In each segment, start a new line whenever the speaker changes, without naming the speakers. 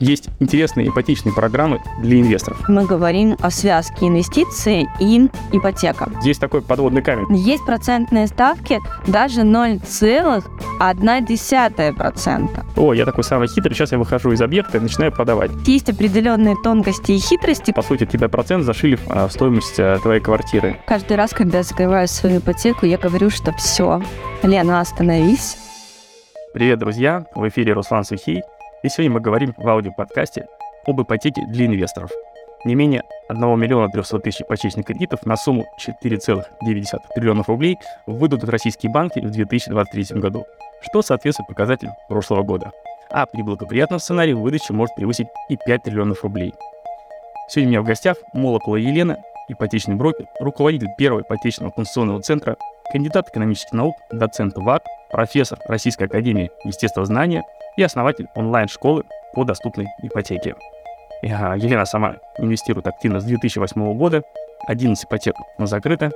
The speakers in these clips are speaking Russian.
Есть интересные ипотечные программы для инвесторов.
Мы говорим о связке инвестиций и ипотека.
Здесь такой подводный камень.
Есть процентные ставки даже 0,1%.
О, я такой самый хитрый, сейчас я выхожу из объекта и начинаю продавать.
Есть определенные тонкости и хитрости.
По сути, тебя процент зашили а, в стоимость а, твоей квартиры.
Каждый раз, когда я закрываю свою ипотеку, я говорю, что все, Лена, остановись.
Привет, друзья! В эфире Руслан Сухий. И сегодня мы говорим в аудиоподкасте об ипотеке для инвесторов. Не менее 1 миллиона 300 тысяч ипотечных кредитов на сумму 4,9 триллионов рублей выдадут российские банки в 2023 году, что соответствует показателям прошлого года. А при благоприятном сценарии выдача может превысить и 5 триллионов рублей. Сегодня у меня в гостях Молокова Елена, ипотечный брокер, руководитель первого ипотечного конституционного центра, кандидат экономических наук, доцент ВАК, профессор Российской академии естествознания – и основатель онлайн-школы по доступной ипотеке. Елена сама инвестирует активно с 2008 года, 11 ипотек закрыто.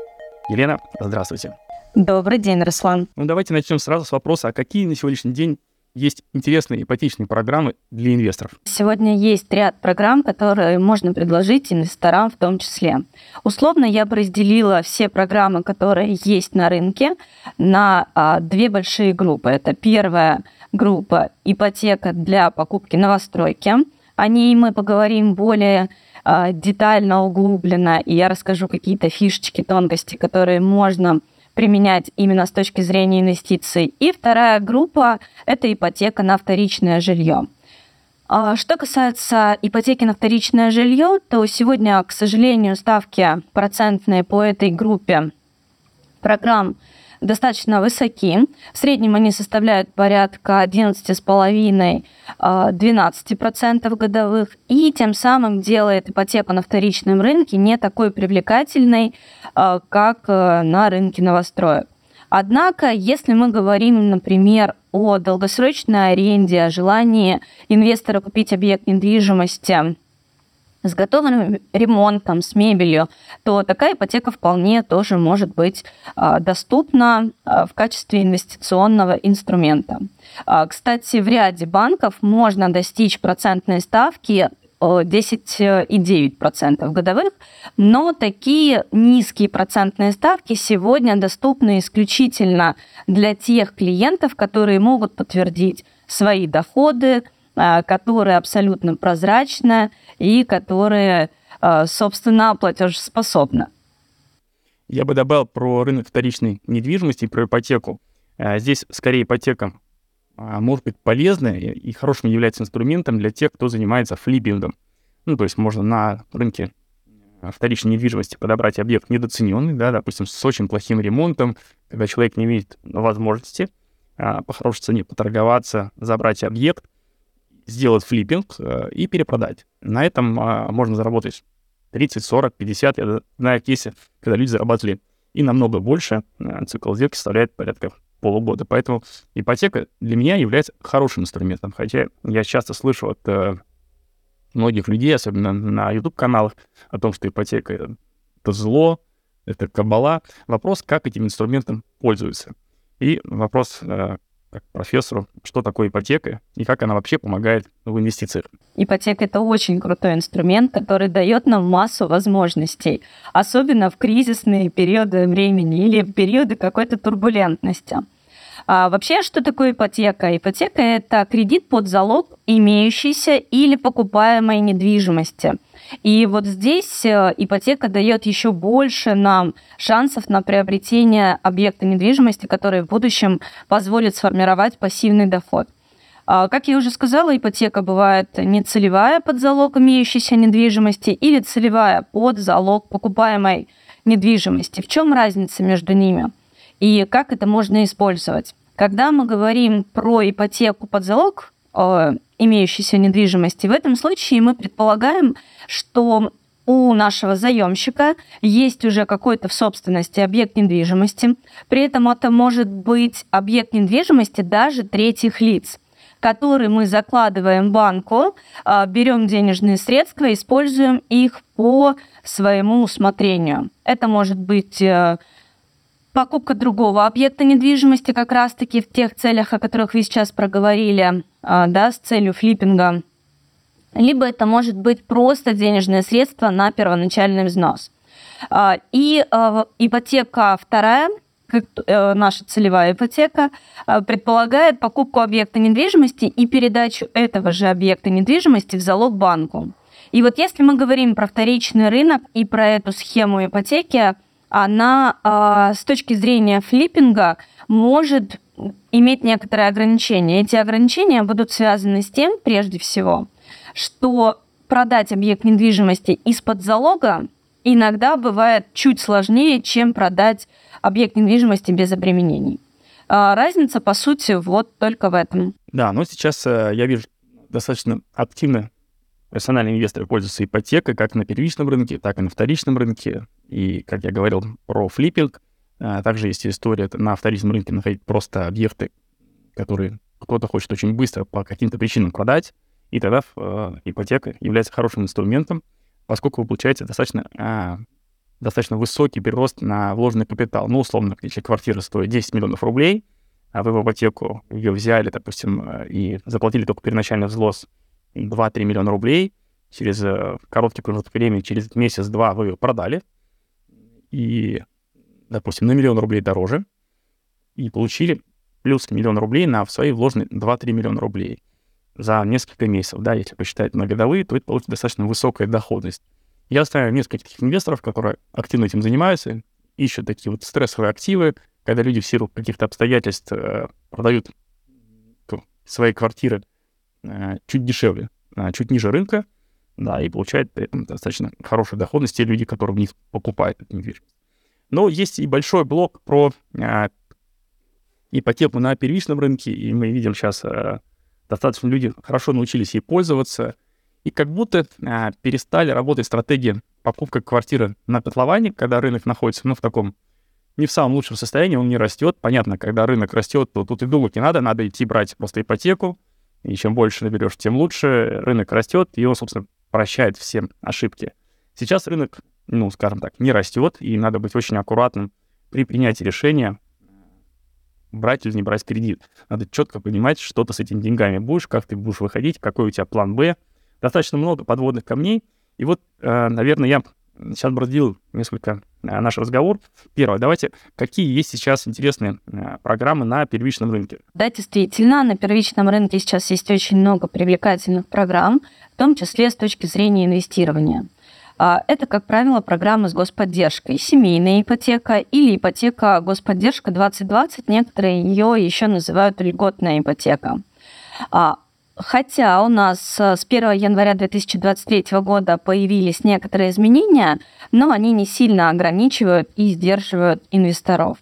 Елена, здравствуйте.
Добрый день, Руслан.
Ну, давайте начнем сразу с вопроса, а какие на сегодняшний день есть интересные ипотечные программы для инвесторов?
Сегодня есть ряд программ, которые можно предложить инвесторам в том числе. Условно я бы разделила все программы, которые есть на рынке, на а, две большие группы. Это первая группа ипотека для покупки новостройки. О ней мы поговорим более а, детально, углубленно, и я расскажу какие-то фишечки, тонкости, которые можно применять именно с точки зрения инвестиций. И вторая группа – это ипотека на вторичное жилье. А, что касается ипотеки на вторичное жилье, то сегодня, к сожалению, ставки процентные по этой группе программ достаточно высоки. В среднем они составляют порядка 11,5-12% а, годовых, и тем самым делает ипотеку на вторичном рынке не такой привлекательной, а, как э, на рынке новостроек. Однако, если мы говорим, например, о долгосрочной аренде, о желании инвестора купить объект недвижимости с готовым ремонтом, с мебелью, то такая ипотека вполне тоже может быть а, доступна а, в качестве инвестиционного инструмента. А, кстати, в ряде банков можно достичь процентной ставки 10,9% годовых, но такие низкие процентные ставки сегодня доступны исключительно для тех клиентов, которые могут подтвердить свои доходы, которые абсолютно прозрачны и которые, а, собственно, платежеспособны.
Я бы добавил про рынок вторичной недвижимости и про ипотеку. А, здесь скорее ипотека а, может быть полезная и хорошим является инструментом для тех, кто занимается флиппингом. Ну, то есть можно на рынке вторичной недвижимости подобрать объект недооцененный, да, допустим, с очень плохим ремонтом, когда человек не имеет возможности по хорошей цене поторговаться, забрать объект, сделать флиппинг э, и перепродать. На этом а, можно заработать 30, 40, 50. Я знаю кейсы, когда люди зарабатывали и намного больше. Э, цикл сделки составляет порядка полугода. Поэтому ипотека для меня является хорошим инструментом. Хотя я часто слышу от э, многих людей, особенно на YouTube-каналах, о том, что ипотека — это зло, это кабала. Вопрос, как этим инструментом пользуются. И вопрос, как профессору, что такое ипотека и как она вообще помогает в инвестициях.
Ипотека – это очень крутой инструмент, который дает нам массу возможностей, особенно в кризисные периоды времени или в периоды какой-то турбулентности. А вообще, что такое ипотека? Ипотека – это кредит под залог имеющейся или покупаемой недвижимости – и вот здесь э, ипотека дает еще больше нам шансов на приобретение объекта недвижимости, который в будущем позволит сформировать пассивный доход. А, как я уже сказала, ипотека бывает не целевая под залог имеющейся недвижимости или целевая под залог покупаемой недвижимости. В чем разница между ними? И как это можно использовать? Когда мы говорим про ипотеку под залог, имеющейся недвижимости. В этом случае мы предполагаем, что у нашего заемщика есть уже какой-то в собственности объект недвижимости. При этом это может быть объект недвижимости даже третьих лиц который мы закладываем банку, а, берем денежные средства, используем их по своему усмотрению. Это может быть э, покупка другого объекта недвижимости как раз-таки в тех целях, о которых вы сейчас проговорили, а, да, с целью флиппинга. либо это может быть просто денежное средство на первоначальный взнос. А, и а, ипотека вторая, э, наша целевая ипотека, предполагает покупку объекта недвижимости и передачу этого же объекта недвижимости в залог банку. И вот если мы говорим про вторичный рынок и про эту схему ипотеки, она с точки зрения флиппинга может иметь некоторые ограничения. Эти ограничения будут связаны с тем, прежде всего, что продать объект недвижимости из-под залога иногда бывает чуть сложнее, чем продать объект недвижимости без обременений. А разница, по сути, вот только в этом.
Да, но сейчас э, я вижу достаточно активно персональные инвесторы пользуются ипотекой как на первичном рынке, так и на вторичном рынке. И, как я говорил про флиппинг, э, также есть история на вторичном рынке находить просто объекты, которые кто-то хочет очень быстро по каким-то причинам продать, и тогда э, ипотека является хорошим инструментом, поскольку вы получаете достаточно, э, достаточно высокий прирост на вложенный капитал. Ну, условно, если квартира стоит 10 миллионов рублей, а вы в ипотеку ее взяли, допустим, э, и заплатили только первоначальный взнос 2-3 миллиона рублей, через э, короткий промежуток времени, через месяц-два вы ее продали, и, допустим, на миллион рублей дороже, и получили плюс миллион рублей на свои вложенные 2-3 миллиона рублей за несколько месяцев, да, если посчитать на годовые, то это получит достаточно высокая доходность. Я знаю несколько таких инвесторов, которые активно этим занимаются, ищут такие вот стрессовые активы, когда люди в силу каких-то обстоятельств э, продают свои квартиры э, чуть дешевле, э, чуть ниже рынка, да, и получают при этом достаточно хорошую доходность те люди, которые в них покупают эту недвижимость. Но есть и большой блок про э, ипотеку на первичном рынке, и мы видим сейчас э, достаточно люди хорошо научились ей пользоваться, и как будто а, перестали работать стратегии покупка квартиры на котловане, когда рынок находится ну, в таком не в самом лучшем состоянии, он не растет. Понятно, когда рынок растет, то тут и думать не надо, надо идти брать просто ипотеку, и чем больше наберешь, тем лучше. Рынок растет, и он, собственно, прощает всем ошибки. Сейчас рынок, ну, скажем так, не растет, и надо быть очень аккуратным при принятии решения, брать или не брать кредит. Надо четко понимать, что ты с этими деньгами будешь, как ты будешь выходить, какой у тебя план «Б». Достаточно много подводных камней. И вот, э, наверное, я сейчас бродил несколько э, наш разговор. Первое, давайте, какие есть сейчас интересные э, программы на первичном рынке?
Да, действительно, на первичном рынке сейчас есть очень много привлекательных программ, в том числе с точки зрения инвестирования. А, это, как правило, программы с господдержкой, семейная ипотека или ипотека господдержка 2020. Некоторые ее еще называют льготная ипотека. Хотя у нас с 1 января 2023 года появились некоторые изменения, но они не сильно ограничивают и сдерживают инвесторов.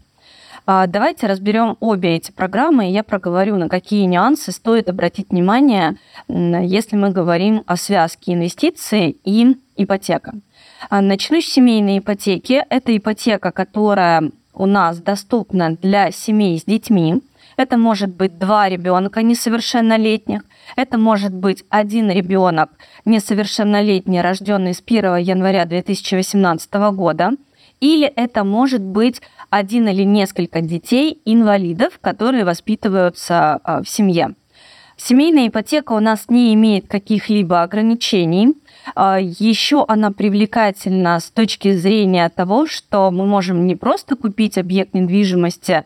А, давайте разберем обе эти программы, и я проговорю, на какие нюансы стоит обратить внимание, если мы говорим о связке инвестиций и ипотека. А, начну с семейной ипотеки. Это ипотека, которая у нас доступна для семей с детьми. Это может быть два ребенка несовершеннолетних. Это может быть один ребенок несовершеннолетний, рожденный с 1 января 2018 года. Или это может быть один или несколько детей инвалидов, которые воспитываются а, в семье. Семейная ипотека у нас не имеет каких-либо ограничений. А, Еще она привлекательна с точки зрения того, что мы можем не просто купить объект недвижимости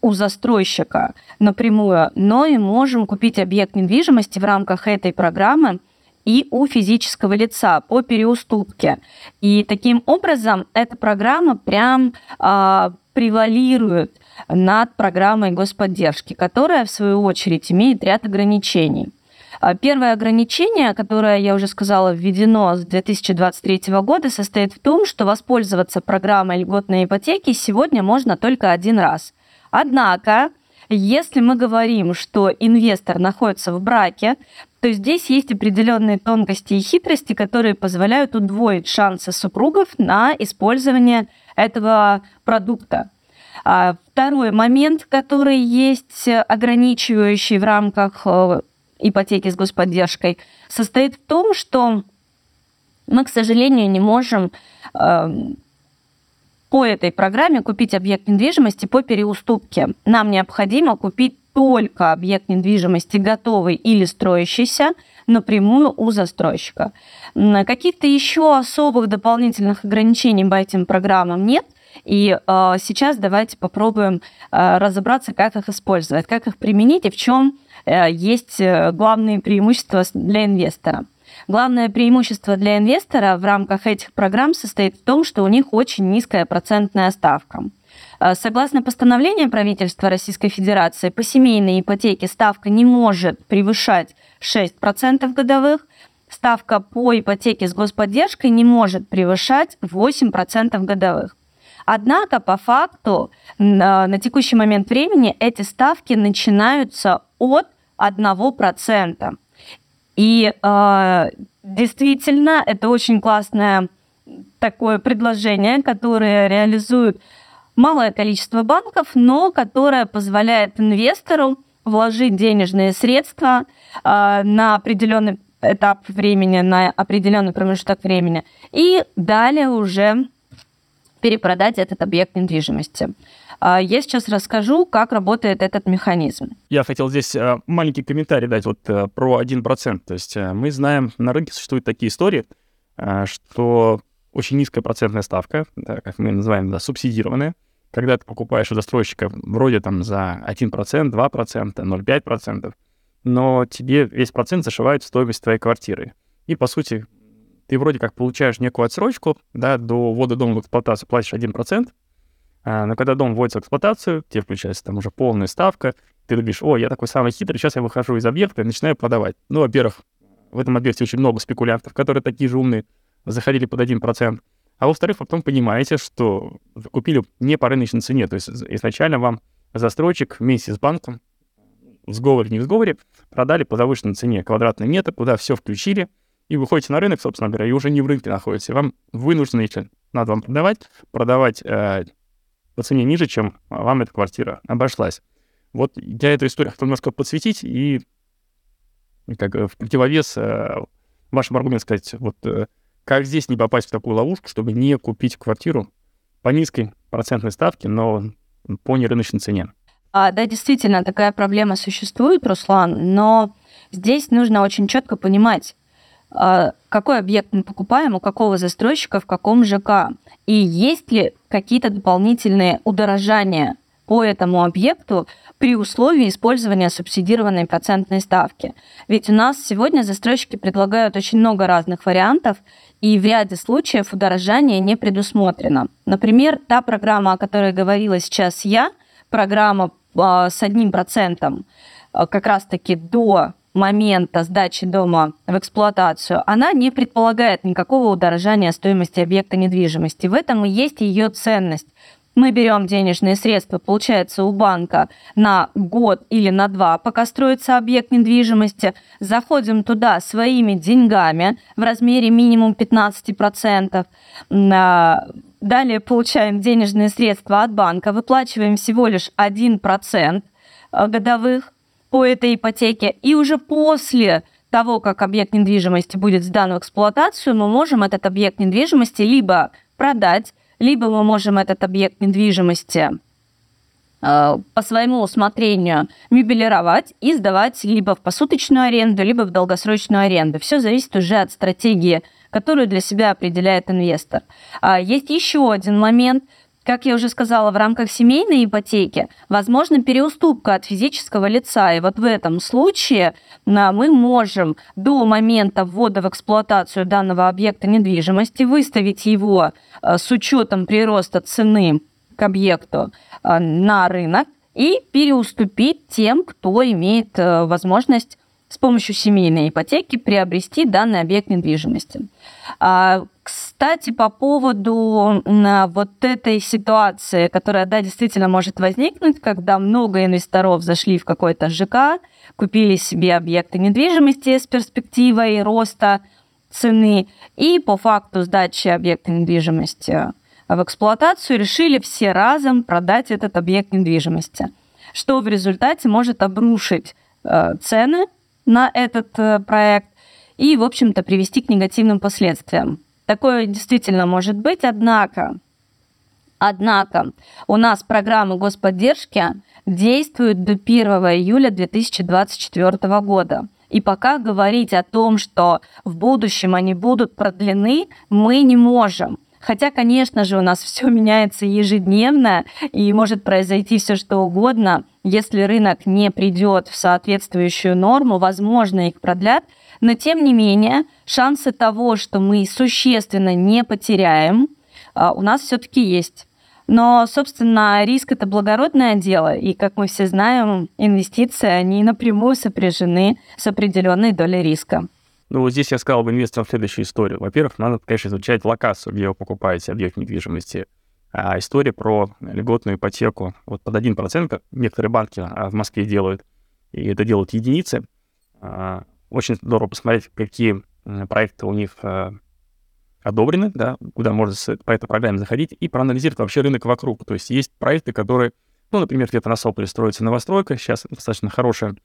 у застройщика напрямую, но и можем купить объект недвижимости в рамках этой программы и у физического лица по переуступке. И таким образом эта программа прям э, превалирует над программой господдержки, которая, в свою очередь, имеет ряд ограничений. А, первое ограничение, которое, я уже сказала, введено с 2023 года, состоит в том, что воспользоваться программой льготной ипотеки сегодня можно только один раз. Однако, если мы говорим, что инвестор находится в браке, то здесь есть определенные тонкости и хитрости, которые позволяют удвоить шансы супругов на использование этого продукта. А второй момент, который есть ограничивающий в рамках э, ипотеки с господдержкой, состоит в том, что мы, к сожалению, не можем эм, по этой программе купить объект недвижимости по переуступке. Нам необходимо купить только объект недвижимости готовый или строящийся напрямую у застройщика. Каких-то еще особых дополнительных ограничений по этим программам нет. И э, сейчас давайте попробуем э, разобраться, как их использовать, как их применить и в чем э, есть э, главные преимущества для инвестора. Главное преимущество для инвестора в рамках этих программ состоит в том, что у них очень низкая процентная ставка. Э, согласно постановлению правительства Российской Федерации, по семейной ипотеке ставка не может превышать 6% годовых, ставка по ипотеке с господдержкой не может превышать 8% годовых. Однако, по факту, на, на текущий момент времени эти ставки начинаются от 1%. И э, действительно, это очень классное такое предложение, которое реализует малое количество банков, но которое позволяет инвестору вложить денежные средства э, на определенный этап времени, на определенный промежуток времени, и далее уже перепродать этот объект недвижимости. А, я сейчас расскажу, как работает этот механизм.
Я хотел здесь а, маленький комментарий дать вот э, про 1%. То есть э, мы знаем, на рынке существуют такие истории, э, что очень низкая процентная ставка, как мы называем, да, субсидированная, когда ты покупаешь у застройщика вроде там за 1%, 2%, 0,5%, но тебе весь процент зашивает в стоимость твоей квартиры. И, по сути, ты вроде как получаешь некую отсрочку, да, до ввода дома в эксплуатацию платишь 1%, а, но когда дом вводится в эксплуатацию, тебе включается там уже полная ставка, ты думаешь, о, я такой самый хитрый, сейчас я выхожу из объекта и начинаю продавать. Ну, во-первых, в этом объекте очень много спекулянтов, которые такие же умные, заходили под 1%. А во-вторых, потом понимаете, что вы купили не по рыночной цене. То есть изначально вам застройщик вместе с банком, в сговоре, не в сговоре, продали по завышенной цене квадратный метр, куда все включили, и выходите на рынок, собственно говоря, и уже не в рынке находитесь. Вам вынуждены, если надо вам продавать, продавать э, по цене ниже, чем вам эта квартира обошлась. Вот я эту историю хотел немножко подсветить и как в противовес э, вашим аргументам сказать, вот э, как здесь не попасть в такую ловушку, чтобы не купить квартиру по низкой процентной ставке, но по нерыночной цене.
А, да, действительно, такая проблема существует, Руслан, но здесь нужно очень четко понимать, какой объект мы покупаем, у какого застройщика, в каком ЖК, и есть ли какие-то дополнительные удорожания по этому объекту при условии использования субсидированной процентной ставки. Ведь у нас сегодня застройщики предлагают очень много разных вариантов, и в ряде случаев удорожание не предусмотрено. Например, та программа, о которой говорила сейчас я, программа э, с одним процентом, э, как раз-таки до момента сдачи дома в эксплуатацию, она не предполагает никакого удорожания стоимости объекта недвижимости. В этом и есть ее ценность. Мы берем денежные средства, получается, у банка на год или на два, пока строится объект недвижимости, заходим туда своими деньгами в размере минимум 15%, а, далее получаем денежные средства от банка, выплачиваем всего лишь 1% годовых, по этой ипотеке. И уже после того, как объект недвижимости будет сдан в эксплуатацию, мы можем этот объект недвижимости либо продать, либо мы можем этот объект недвижимости э, по своему усмотрению мебелировать и сдавать либо в посуточную аренду, либо в долгосрочную аренду. Все зависит уже от стратегии, которую для себя определяет инвестор. А есть еще один момент – как я уже сказала, в рамках семейной ипотеки возможна переуступка от физического лица. И вот в этом случае а, мы можем до момента ввода в эксплуатацию данного объекта недвижимости выставить его а, с учетом прироста цены к объекту а, на рынок и переуступить тем, кто имеет возможность с помощью семейной ипотеки приобрести данный объект недвижимости. Кстати, по поводу вот этой ситуации, которая, да, действительно может возникнуть, когда много инвесторов зашли в какой-то ЖК, купили себе объекты недвижимости с перспективой роста цены, и по факту сдачи объекта недвижимости в эксплуатацию решили все разом продать этот объект недвижимости, что в результате может обрушить э, цены на этот э, проект и, в общем-то, привести к негативным последствиям. Такое действительно может быть, однако Однако у нас программы господдержки действуют до 1 июля 2024 года. И пока говорить о том, что в будущем они будут продлены, мы не можем. Хотя, конечно же, у нас все меняется ежедневно, и может произойти все что угодно. Если рынок не придет в соответствующую норму, возможно, их продлят. Но, тем не менее, шансы того, что мы существенно не потеряем, а, у нас все-таки есть. Но, собственно, риск это благородное дело, и, как мы все знаем, инвестиции, они напрямую сопряжены с определенной долей риска.
Ну, вот здесь я сказал бы инвесторам следующую историю. Во-первых, надо, конечно, изучать локацию, где вы покупаете объект недвижимости. А история про льготную ипотеку вот под 1%, как некоторые банки а, в Москве делают, и это делают единицы. Очень здорово посмотреть, какие проекты у них а, одобрены, да, куда можно по этой программе заходить и проанализировать вообще рынок вокруг. То есть есть проекты, которые, ну, например, где-то на Сополе строится новостройка, сейчас достаточно хорошая,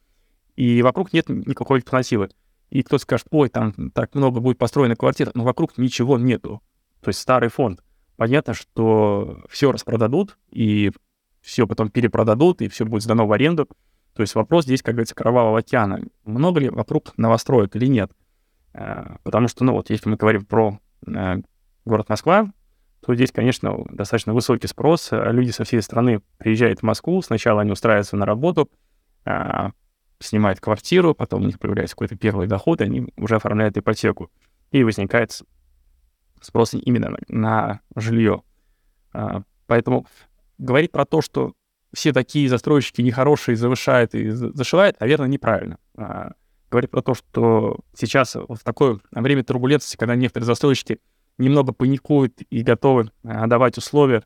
и вокруг нет никакой альтернативы. И кто скажет, ой, там так много будет построено квартир, но вокруг ничего нету. То есть старый фонд. Понятно, что все распродадут, и все потом перепродадут, и все будет сдано в аренду. То есть вопрос здесь, как говорится, кровавого океана. Много ли вокруг новостроек или нет? Э, потому что, ну вот, если мы говорим про Э, город Москва, то здесь, конечно, достаточно высокий спрос. Люди со всей страны приезжают в Москву, сначала они устраиваются на работу, а, снимают квартиру, потом у них появляется какой-то первый доход, и они уже оформляют ипотеку. И возникает спрос именно на, на жилье. Поэтому говорить про то, что все такие застройщики нехорошие, завышают и зашивают, наверное, неправильно. А, говорит про то, что сейчас в такое время турбулентности, когда некоторые застройщики немного паникуют и готовы а, давать условия,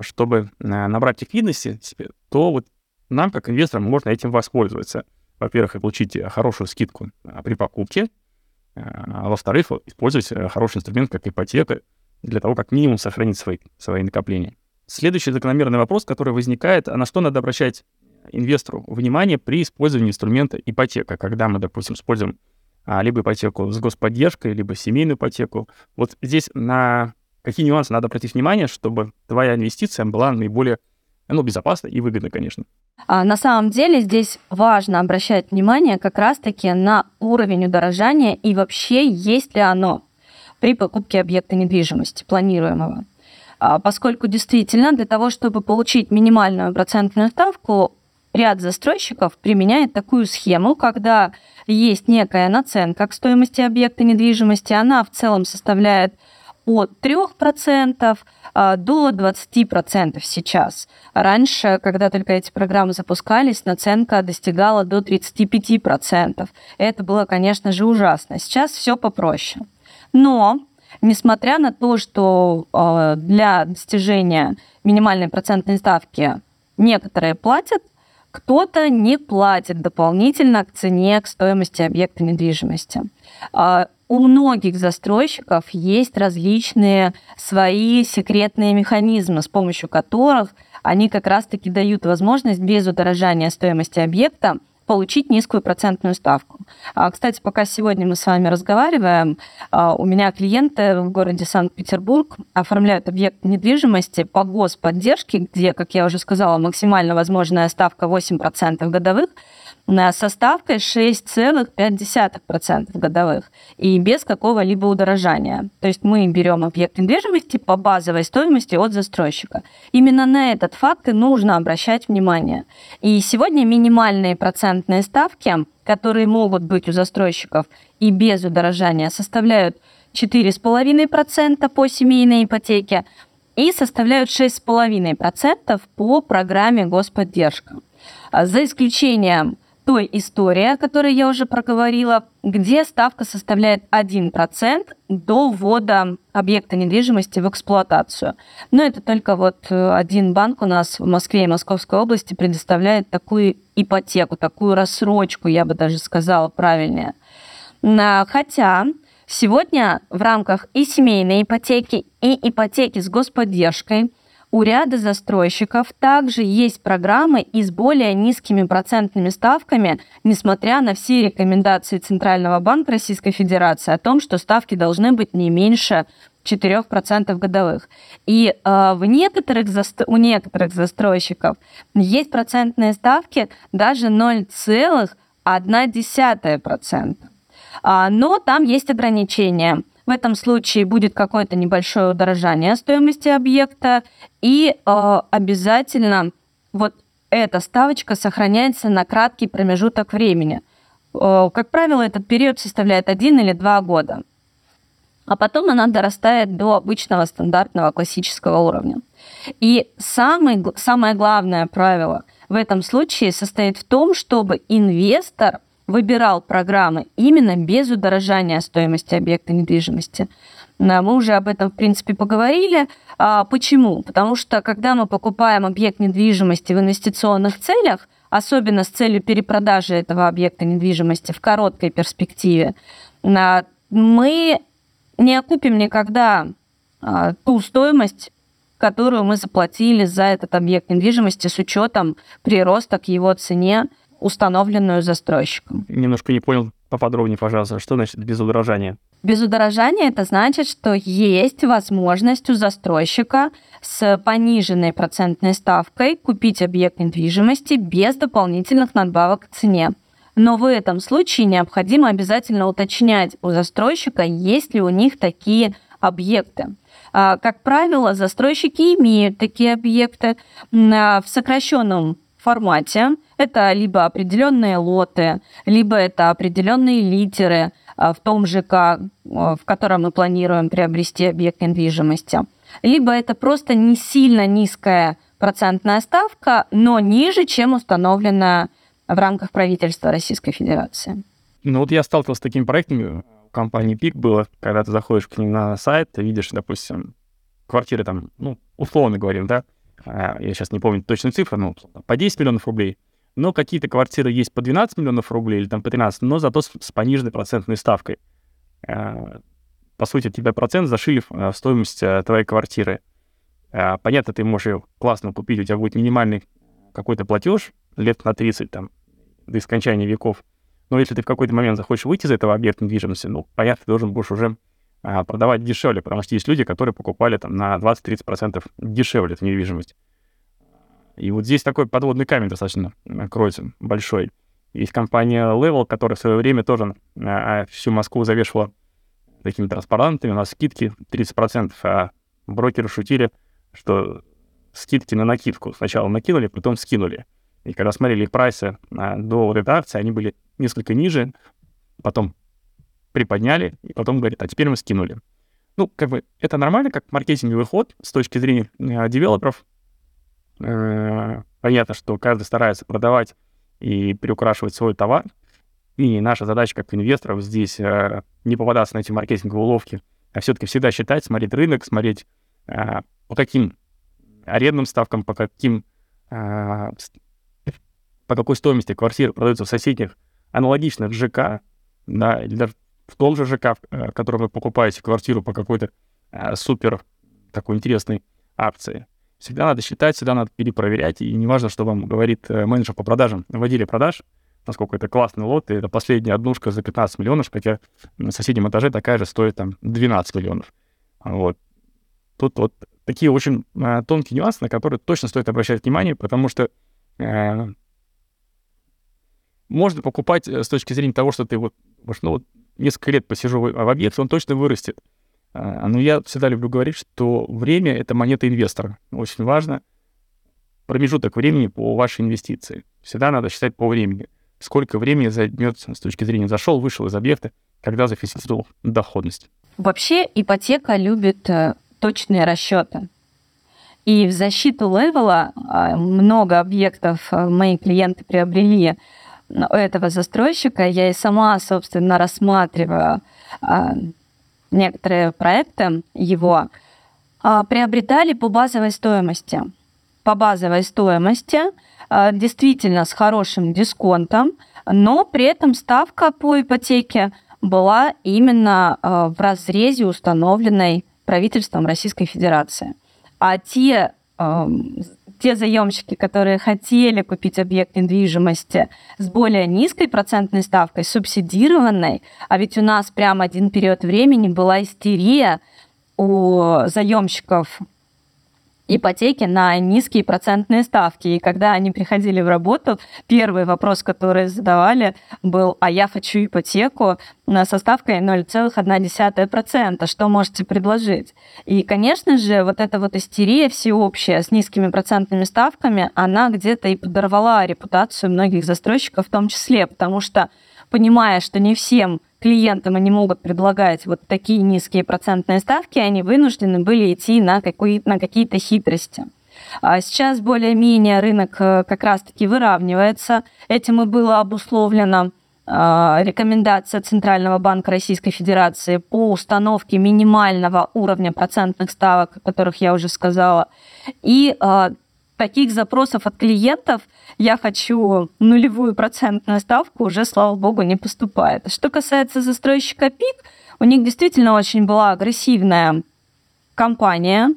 чтобы а, набрать ликвидности себе, то вот нам, как инвесторам, можно этим воспользоваться. Во-первых, получить хорошую скидку а, при покупке, а во-вторых, использовать э, хороший инструмент, как ипотека, для того, как минимум сохранить свои, свои накопления. Следующий закономерный вопрос, который возникает, а на что надо обращать инвестору внимание при использовании инструмента ипотека, когда мы, допустим, используем а, либо ипотеку с господдержкой, либо семейную ипотеку. Вот здесь на какие нюансы надо обратить внимание, чтобы твоя инвестиция была наиболее ну, безопасной и выгодной, конечно.
А на самом деле здесь важно обращать внимание как раз-таки на уровень удорожания и вообще есть ли оно при покупке объекта недвижимости планируемого. А, поскольку действительно для того, чтобы получить минимальную процентную ставку, ряд застройщиков применяет такую схему, когда есть некая наценка к стоимости объекта недвижимости, она в целом составляет от 3% а, до 20% сейчас. Раньше, когда только эти программы запускались, наценка достигала до 35%. Это было, конечно же, ужасно. Сейчас все попроще. Но несмотря на то, что а, для достижения минимальной процентной ставки некоторые платят, кто-то не платит дополнительно к цене, к стоимости объекта недвижимости. А, у многих застройщиков есть различные свои секретные механизмы, с помощью которых они как раз-таки дают возможность без удорожания стоимости объекта получить низкую процентную ставку. А, кстати, пока сегодня мы с вами разговариваем, а, у меня клиенты в городе Санкт-Петербург оформляют объект недвижимости по господдержке, где, как я уже сказала, максимально возможная ставка 8% годовых, со ставкой 6,5% годовых и без какого-либо удорожания. То есть мы берем объект недвижимости по базовой стоимости от застройщика. Именно на этот факт и нужно обращать внимание. И сегодня минимальные процентные ставки, которые могут быть у застройщиков и без удорожания, составляют 4,5% по семейной ипотеке и составляют 6,5% по программе господдержка. За исключением той истории, о которой я уже проговорила, где ставка составляет 1% до ввода объекта недвижимости в эксплуатацию. Но это только вот э, один банк у нас в Москве и Московской области предоставляет такую ипотеку, такую рассрочку, я бы даже сказала правильнее. Хотя сегодня в рамках и семейной ипотеки, и ипотеки с господдержкой – у ряда застройщиков также есть программы и с более низкими процентными ставками, несмотря на все рекомендации Центрального банка Российской Федерации о том, что ставки должны быть не меньше 4% годовых. И э, в некоторых заст... у некоторых застройщиков есть процентные ставки даже 0,1%. А, но там есть ограничения. В этом случае будет какое-то небольшое удорожание стоимости объекта, и э, обязательно вот эта ставочка сохраняется на краткий промежуток времени. Э, как правило, этот период составляет один или два года. А потом она дорастает до обычного стандартного классического уровня. И самый, самое главное правило в этом случае состоит в том, чтобы инвестор выбирал программы именно без удорожания стоимости объекта недвижимости. Мы уже об этом, в принципе, поговорили. А почему? Потому что, когда мы покупаем объект недвижимости в инвестиционных целях, особенно с целью перепродажи этого объекта недвижимости в короткой перспективе, мы не окупим никогда а, ту стоимость, которую мы заплатили за этот объект недвижимости с учетом прироста к его цене, установленную застройщиком.
Немножко не понял поподробнее, пожалуйста, что значит без удорожания?
Без удорожания это значит, что есть возможность у застройщика с пониженной процентной ставкой купить объект недвижимости без дополнительных надбавок к цене. Но в этом случае необходимо обязательно уточнять у застройщика, есть ли у них такие объекты. А, как правило, застройщики имеют такие объекты в сокращенном формате. Это либо определенные лоты, либо это определенные литеры а, в том ЖК, а, в котором мы планируем приобрести объект недвижимости. Либо это просто не сильно низкая процентная ставка, но ниже, чем установленная в рамках правительства Российской Федерации.
Ну вот я сталкивался с такими проектами, в компании ПИК было, когда ты заходишь к ним на сайт, ты видишь, допустим, квартиры там, ну, условно говорим, да, а, я сейчас не помню точную цифру, ну, по 10 миллионов рублей, но какие-то квартиры есть по 12 миллионов рублей или там по 13, но зато с, с пониженной процентной ставкой. А, по сути, тебя процент зашили в стоимость э, твоей квартиры. Понятно, ты можешь ее классно купить, у тебя будет минимальный какой-то платеж лет на 30, там, до скончания веков. Но если ты в какой-то момент захочешь выйти из этого объекта недвижимости, ну, понятно, ты должен будешь уже продавать дешевле, потому что есть люди, которые покупали там на 20-30% дешевле эту недвижимость. И вот здесь такой подводный камень достаточно а, кроется большой. Есть компания Level, которая в свое время тоже а, всю Москву завешивала такими транспарантами, у нас скидки 30%, а брокеры шутили, что скидки на накидку. Сначала накинули, потом скинули. И когда смотрели их прайсы а, до вот этой акции, они были несколько ниже, потом приподняли, и потом говорят, а теперь мы скинули. Ну, как бы это нормально, как маркетинговый ход с точки зрения э, девелоперов. Э, понятно, что каждый старается продавать и приукрашивать свой товар. И наша задача как инвесторов здесь э, не попадаться на эти маркетинговые уловки, а все-таки всегда считать, смотреть рынок, смотреть э, по каким арендным ставкам, по каким по какой стоимости квартиры продаются в соседних аналогичных ЖК, да, или даже в том же ЖК, в котором вы покупаете квартиру по какой-то супер такой интересной акции. Всегда надо считать, всегда надо перепроверять, и неважно, что вам говорит э, менеджер по продажам в отделе продаж, насколько это классный лот, и это последняя однушка за 15 миллионов, хотя на соседнем этаже такая же стоит там 12 миллионов. Вот. Тут вот такие очень э, тонкие нюансы, на которые точно стоит обращать внимание, потому что э, можно покупать с точки зрения того, что ты вот, ну, вот несколько лет посижу в, в объекте, он точно вырастет. А, но я всегда люблю говорить, что время — это монета инвестора. Очень важно промежуток времени по вашей инвестиции. Всегда надо считать по времени. Сколько времени займет с точки зрения зашел, вышел из объекта, когда зафиксировал доходность.
Вообще ипотека любит э, точные расчеты. И в защиту левела э, много объектов э, мои клиенты приобрели у этого застройщика. Я и сама, собственно, рассматриваю некоторые проекты его, а, приобретали по базовой стоимости. По базовой стоимости, а, действительно с хорошим дисконтом, но при этом ставка по ипотеке была именно в разрезе установленной правительством Российской Федерации. А те те заемщики, которые хотели купить объект недвижимости с более низкой процентной ставкой, субсидированной, а ведь у нас прямо один период времени была истерия у заемщиков ипотеки на низкие процентные ставки. И когда они приходили в работу, первый вопрос, который задавали, был, а я хочу ипотеку со ставкой 0,1%. Что можете предложить? И, конечно же, вот эта вот истерия всеобщая с низкими процентными ставками, она где-то и подорвала репутацию многих застройщиков в том числе, потому что понимая, что не всем клиентам они могут предлагать вот такие низкие процентные ставки, они вынуждены были идти на, какой, на какие-то хитрости. А сейчас более-менее рынок э, как раз-таки выравнивается. Этим и было обусловлено а, рекомендация Центрального банка Российской Федерации по установке минимального уровня процентных ставок, о которых я уже сказала. И а, таких запросов от клиентов я хочу нулевую процентную ставку уже, слава богу, не поступает. Что касается застройщика ПИК, у них действительно очень была агрессивная кампания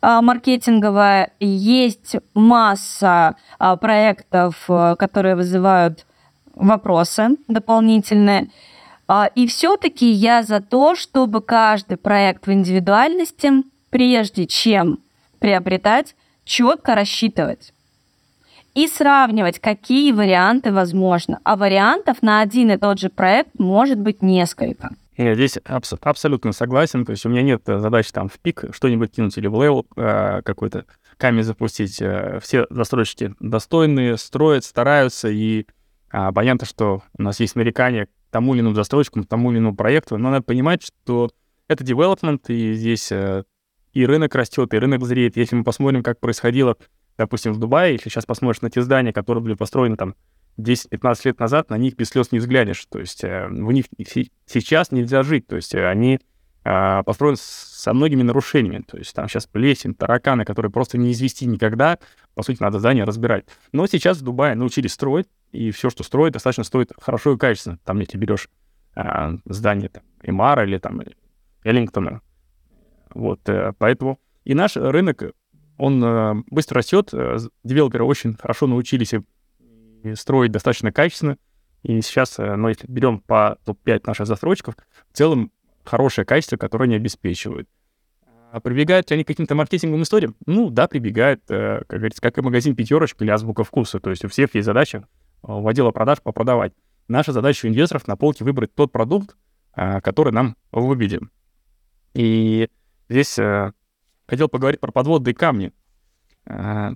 а, маркетинговая. Есть масса а, проектов, а, которые вызывают вопросы дополнительные. И все-таки я за то, чтобы каждый проект в индивидуальности, прежде чем приобретать, четко рассчитывать и сравнивать, какие варианты возможны. А вариантов на один и тот же проект может быть несколько.
Я здесь абс- абсолютно согласен. То есть у меня нет задачи там в ПИК что-нибудь кинуть или в Level э, какой-то камень запустить. Э, все застройщики достойные, строят, стараются. И э, понятно, что у нас есть нарекания к тому или иному застройщику, к тому или иному проекту. Но надо понимать, что это development, и здесь э, и рынок растет, и рынок зреет. Если мы посмотрим, как происходило, допустим, в Дубае, если сейчас посмотришь на те здания, которые были построены там 10-15 лет назад, на них без слез не взглянешь. То есть э, в них сейчас нельзя жить. То есть э, они э, построены со многими нарушениями. То есть там сейчас плесень, тараканы, которые просто не извести никогда. По сути, надо здание разбирать. Но сейчас в Дубае научились строить, и все, что строят, достаточно стоит хорошо и качественно. Там, если берешь э, здание там, Эмара или там Эллингтона, вот, э, поэтому и наш рынок, он э, быстро растет, э, девелоперы очень хорошо научились строить достаточно качественно, и сейчас, ну, если берем по топ-5 наших застройщиков, в целом хорошее качество, которое они обеспечивают. А прибегают ли они к каким-то маркетинговым историям? Ну, да, прибегают, как говорится, как и магазин «Пятерочка» или «Азбука вкуса». То есть у всех есть задача в отдела продаж попродавать. Наша задача у инвесторов на полке выбрать тот продукт, который нам выгоден. И Здесь э, хотел поговорить про подводные камни. Э,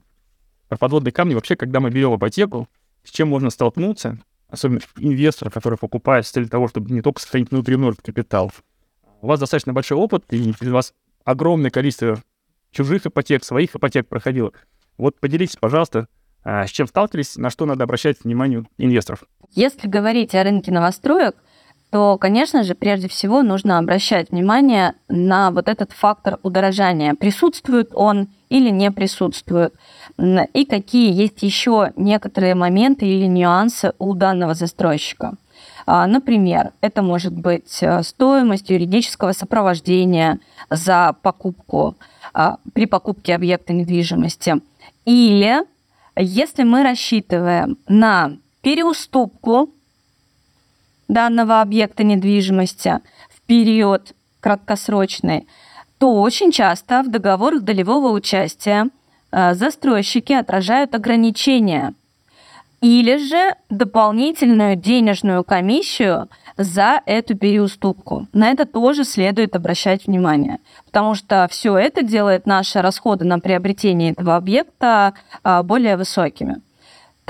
про подводные камни вообще, когда мы берем ипотеку, с чем можно столкнуться, особенно инвестор, который покупает с целью того, чтобы не только сохранить внутренний капитал. У вас достаточно большой опыт, и у вас огромное количество чужих ипотек, своих ипотек проходило. Вот поделитесь, пожалуйста, э, с чем сталкивались, на что надо обращать внимание инвесторов.
Если говорить о рынке новостроек, то, конечно же, прежде всего нужно обращать внимание на вот этот фактор удорожания. Присутствует он или не присутствует, и какие есть еще некоторые моменты или нюансы у данного застройщика. А, например, это может быть э, стоимость юридического сопровождения за покупку а, при покупке объекта недвижимости. Или если мы рассчитываем на переуступку данного объекта недвижимости в период краткосрочный, то очень часто в договорах долевого участия э, застройщики отражают ограничения или же дополнительную денежную комиссию за эту переуступку. На это тоже следует обращать внимание, потому что все это делает наши расходы на приобретение этого объекта э, более высокими.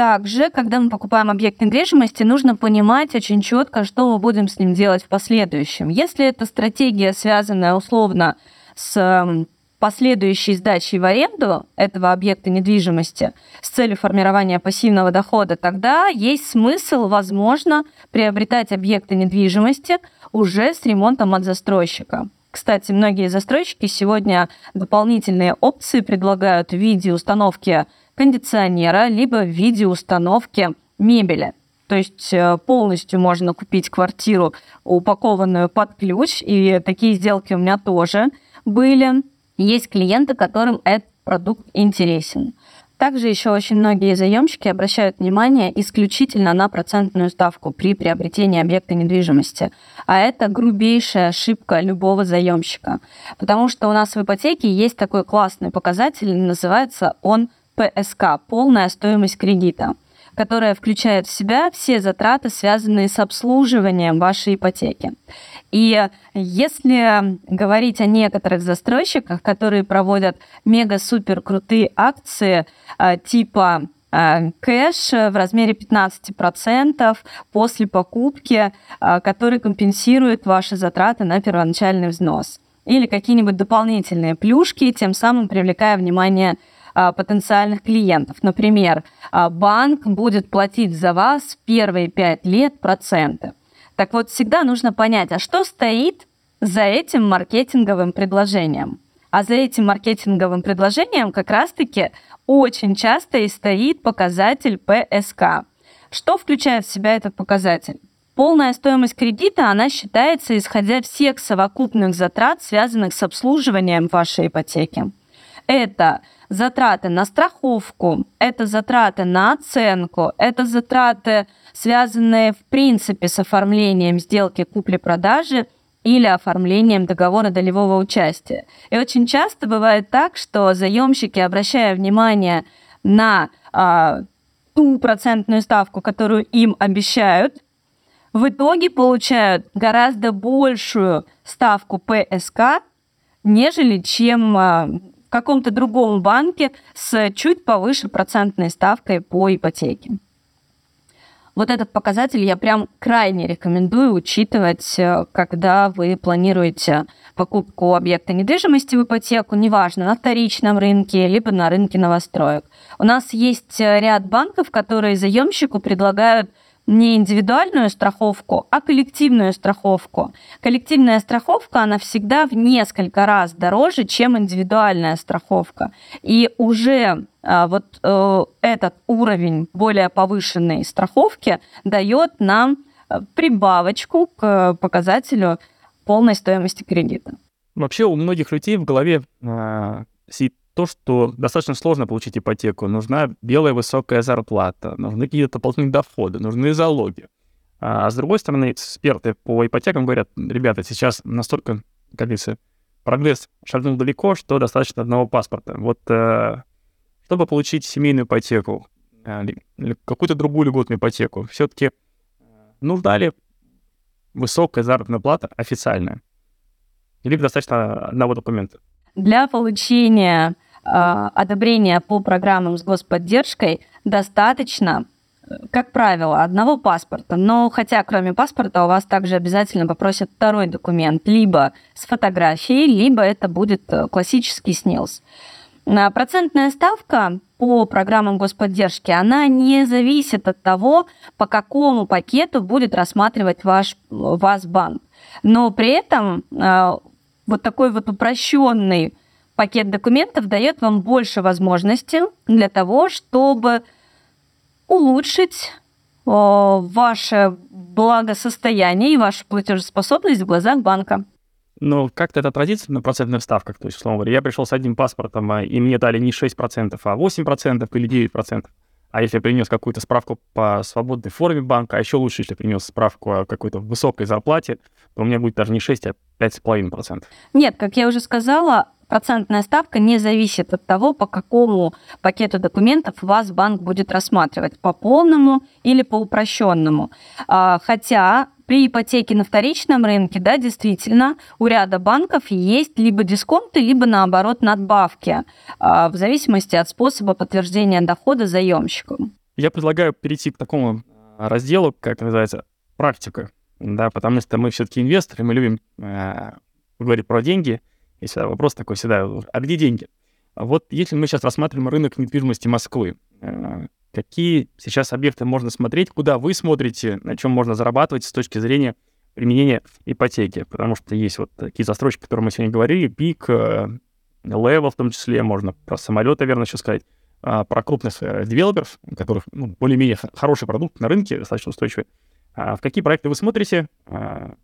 Также, когда мы покупаем объект недвижимости, нужно понимать очень четко, что мы будем с ним делать в последующем. Если эта стратегия, связанная условно с последующей сдачей в аренду этого объекта недвижимости с целью формирования пассивного дохода, тогда есть смысл, возможно, приобретать объекты недвижимости уже с ремонтом от застройщика. Кстати, многие застройщики сегодня дополнительные опции предлагают в виде установки кондиционера, либо в виде установки мебели. То есть э, полностью можно купить квартиру, упакованную под ключ, и такие сделки у меня тоже были. Есть клиенты, которым этот продукт интересен. Также еще очень многие заемщики обращают внимание исключительно на процентную ставку при приобретении объекта недвижимости. А это грубейшая ошибка любого заемщика. Потому что у нас в ипотеке есть такой классный показатель, называется он ПСК – полная стоимость кредита которая включает в себя все затраты, связанные с обслуживанием вашей ипотеки. И если говорить о некоторых застройщиках, которые проводят мега-супер крутые акции а, типа а, кэш в размере 15% после покупки, а, который компенсирует ваши затраты на первоначальный взнос. Или какие-нибудь дополнительные плюшки, тем самым привлекая внимание потенциальных клиентов. Например, банк будет платить за вас первые 5 лет проценты. Так вот, всегда нужно понять, а что стоит за этим маркетинговым предложением? А за этим маркетинговым предложением как раз-таки очень часто и стоит показатель ПСК. Что включает в себя этот показатель? Полная стоимость кредита, она считается, исходя всех совокупных затрат, связанных с обслуживанием вашей ипотеки. Это затраты на страховку, это затраты на оценку, это затраты, связанные в принципе с оформлением сделки купли-продажи или оформлением договора долевого участия. И очень часто бывает так, что заемщики, обращая внимание на а, ту процентную ставку, которую им обещают, в итоге получают гораздо большую ставку ПСК, нежели чем а, в каком-то другом банке с чуть повыше процентной ставкой по ипотеке. Вот этот показатель я прям крайне рекомендую учитывать, э, когда вы планируете покупку объекта недвижимости в ипотеку, неважно, на вторичном рынке, либо на рынке новостроек. У нас есть э, ряд банков, которые заемщику предлагают не индивидуальную страховку, а коллективную страховку. Коллективная страховка, она всегда в несколько раз дороже, чем индивидуальная страховка. И уже а, вот э, этот уровень более повышенной страховки дает нам э, прибавочку к показателю полной стоимости кредита.
Вообще у многих людей в голове э, сидит то, что достаточно сложно получить ипотеку. Нужна белая высокая зарплата, нужны какие-то дополнительные доходы, нужны залоги. А с другой стороны, эксперты по ипотекам говорят, ребята, сейчас настолько, как говорится, прогресс шагнул далеко, что достаточно одного паспорта. Вот э, чтобы получить семейную ипотеку э, или какую-то другую льготную ипотеку, все-таки э, нужна ли высокая заработная плата официальная? Или достаточно одного документа?
Для получения одобрения по программам с господдержкой достаточно, как правило, одного паспорта. Но хотя кроме паспорта у вас также обязательно попросят второй документ, либо с фотографией, либо это будет э, классический СНИЛС. Процентная ставка по программам господдержки, она не зависит от того, по какому пакету будет рассматривать ваш, вас банк. Но при этом э, вот такой вот упрощенный пакет документов дает вам больше возможностей для того, чтобы улучшить ваше благосостояние и вашу платежеспособность в глазах банка.
Но как-то это отразится на процентных ставках. То есть, условно говоря, я пришел с одним паспортом, а, и мне дали не 6%, а 8% или 9%. А если я принес какую-то справку по свободной форме банка, а еще лучше, если принес справку о какой-то высокой зарплате, то у меня будет даже не 6, а 5,5%.
Нет, как я уже сказала, процентная ставка не зависит от того, по какому пакету документов вас банк будет рассматривать, по полному или по упрощенному. А, хотя при ипотеке на вторичном рынке, да, действительно, у ряда банков есть либо дисконты, либо, наоборот, надбавки, а, в зависимости от способа подтверждения дохода заемщику.
Я предлагаю перейти к такому а, разделу, как называется, практика, да, потому что мы все-таки инвесторы, мы любим э, говорить про деньги, и всегда вопрос такой всегда, а где деньги? Вот если мы сейчас рассматриваем рынок недвижимости Москвы, э, какие сейчас объекты можно смотреть, куда вы смотрите, на чем можно зарабатывать с точки зрения применения ипотеки, потому что есть вот такие застройщики, о которых мы сегодня говорили, ПИК, э, в том числе, можно про самолеты, наверное, еще сказать, а, про крупных э, девелоперов, у которых ну, более-менее хороший продукт на рынке, достаточно устойчивый. А в какие проекты вы смотрите, а,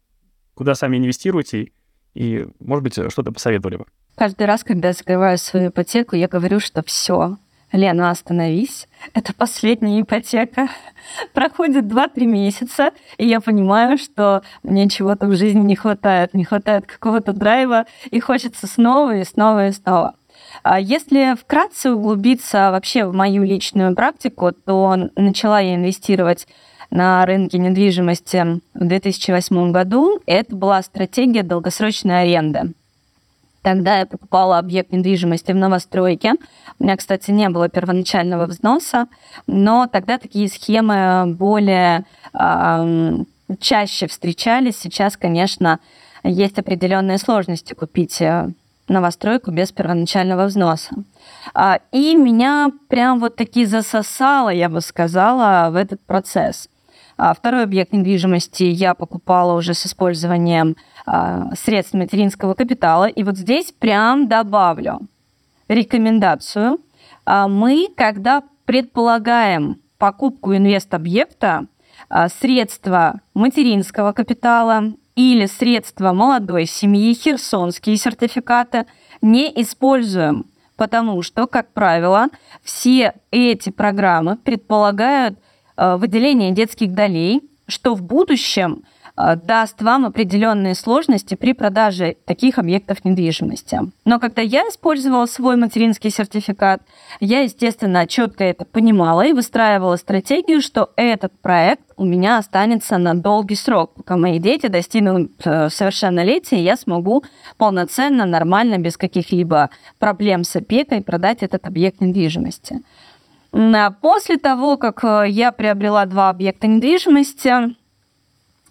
куда сами инвестируете, и, может быть, что-то посоветовали бы?
Каждый раз, когда закрываю свою ипотеку, я говорю, что все, Лена, остановись, это последняя ипотека. Проходит 2-3 месяца, и я понимаю, что мне чего-то в жизни не хватает, не хватает какого-то драйва, и хочется снова и снова и снова. А если вкратце углубиться вообще в мою личную практику, то начала я инвестировать на рынке недвижимости в 2008 году. Это была стратегия долгосрочной аренды. Тогда я покупала объект недвижимости в новостройке. У меня, кстати, не было первоначального взноса, но тогда такие схемы более э, чаще встречались. Сейчас, конечно, есть определенные сложности купить э, новостройку без первоначального взноса. А, и меня прям вот таки засосало, я бы сказала, в этот процесс. А второй объект недвижимости я покупала уже с использованием а, средств материнского капитала. И вот здесь прям добавлю рекомендацию. А, мы, когда предполагаем покупку инвест-объекта, средства материнского капитала или средства молодой семьи, херсонские сертификаты, не используем, потому что, как правило, все эти программы предполагают выделение детских долей, что в будущем э, даст вам определенные сложности при продаже таких объектов недвижимости. Но когда я использовала свой материнский сертификат, я, естественно, четко это понимала и выстраивала стратегию, что этот проект у меня останется на долгий срок. Пока мои дети достигнут э, совершеннолетия, я смогу полноценно, нормально, без каких-либо проблем с опекой продать этот объект недвижимости. После того, как э, я приобрела два объекта недвижимости,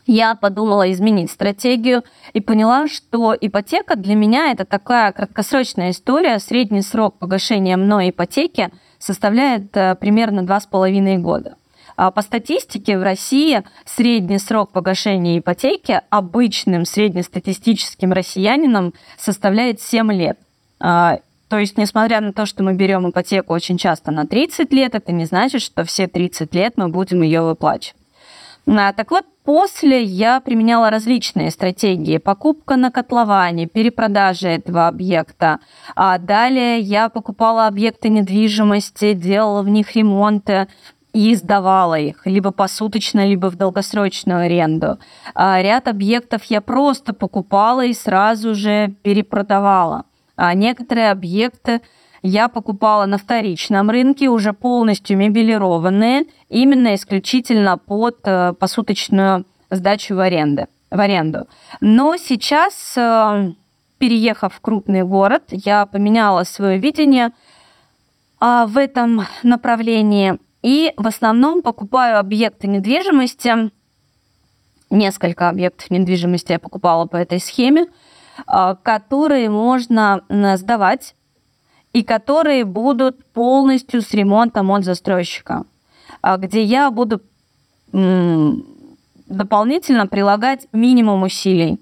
я подумала изменить стратегию и поняла, что ипотека для меня это такая краткосрочная история. Средний срок погашения мной ипотеки составляет э, примерно 2,5 года. А по статистике в России средний срок погашения ипотеки обычным среднестатистическим россиянином составляет 7 лет. То есть, несмотря на то, что мы берем ипотеку очень часто на 30 лет, это не значит, что все 30 лет мы будем ее выплачивать. А, так вот, после я применяла различные стратегии. Покупка на котловане, перепродажа этого объекта. А далее я покупала объекты недвижимости, делала в них ремонты и сдавала их либо посуточно, либо в долгосрочную аренду. А ряд объектов я просто покупала и сразу же перепродавала. А некоторые объекты я покупала на вторичном рынке, уже полностью мебелированные, именно исключительно под э, посуточную сдачу в, аренду. в аренду. Но сейчас, э, переехав в крупный город, я поменяла свое видение а, в этом направлении и в основном покупаю объекты недвижимости. Несколько объектов недвижимости я покупала по этой схеме – которые можно сдавать и которые будут полностью с ремонтом от застройщика, а, где я буду дополнительно прилагать минимум усилий.